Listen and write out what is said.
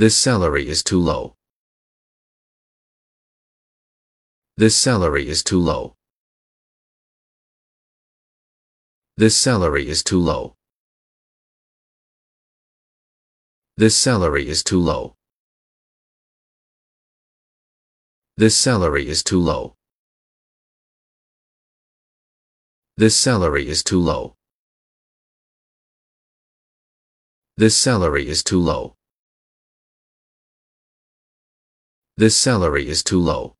This salary is too low. This salary is too low. This salary is too low. This salary is too low. This salary is too low. This salary is too low. This salary is too low. This salary is too low.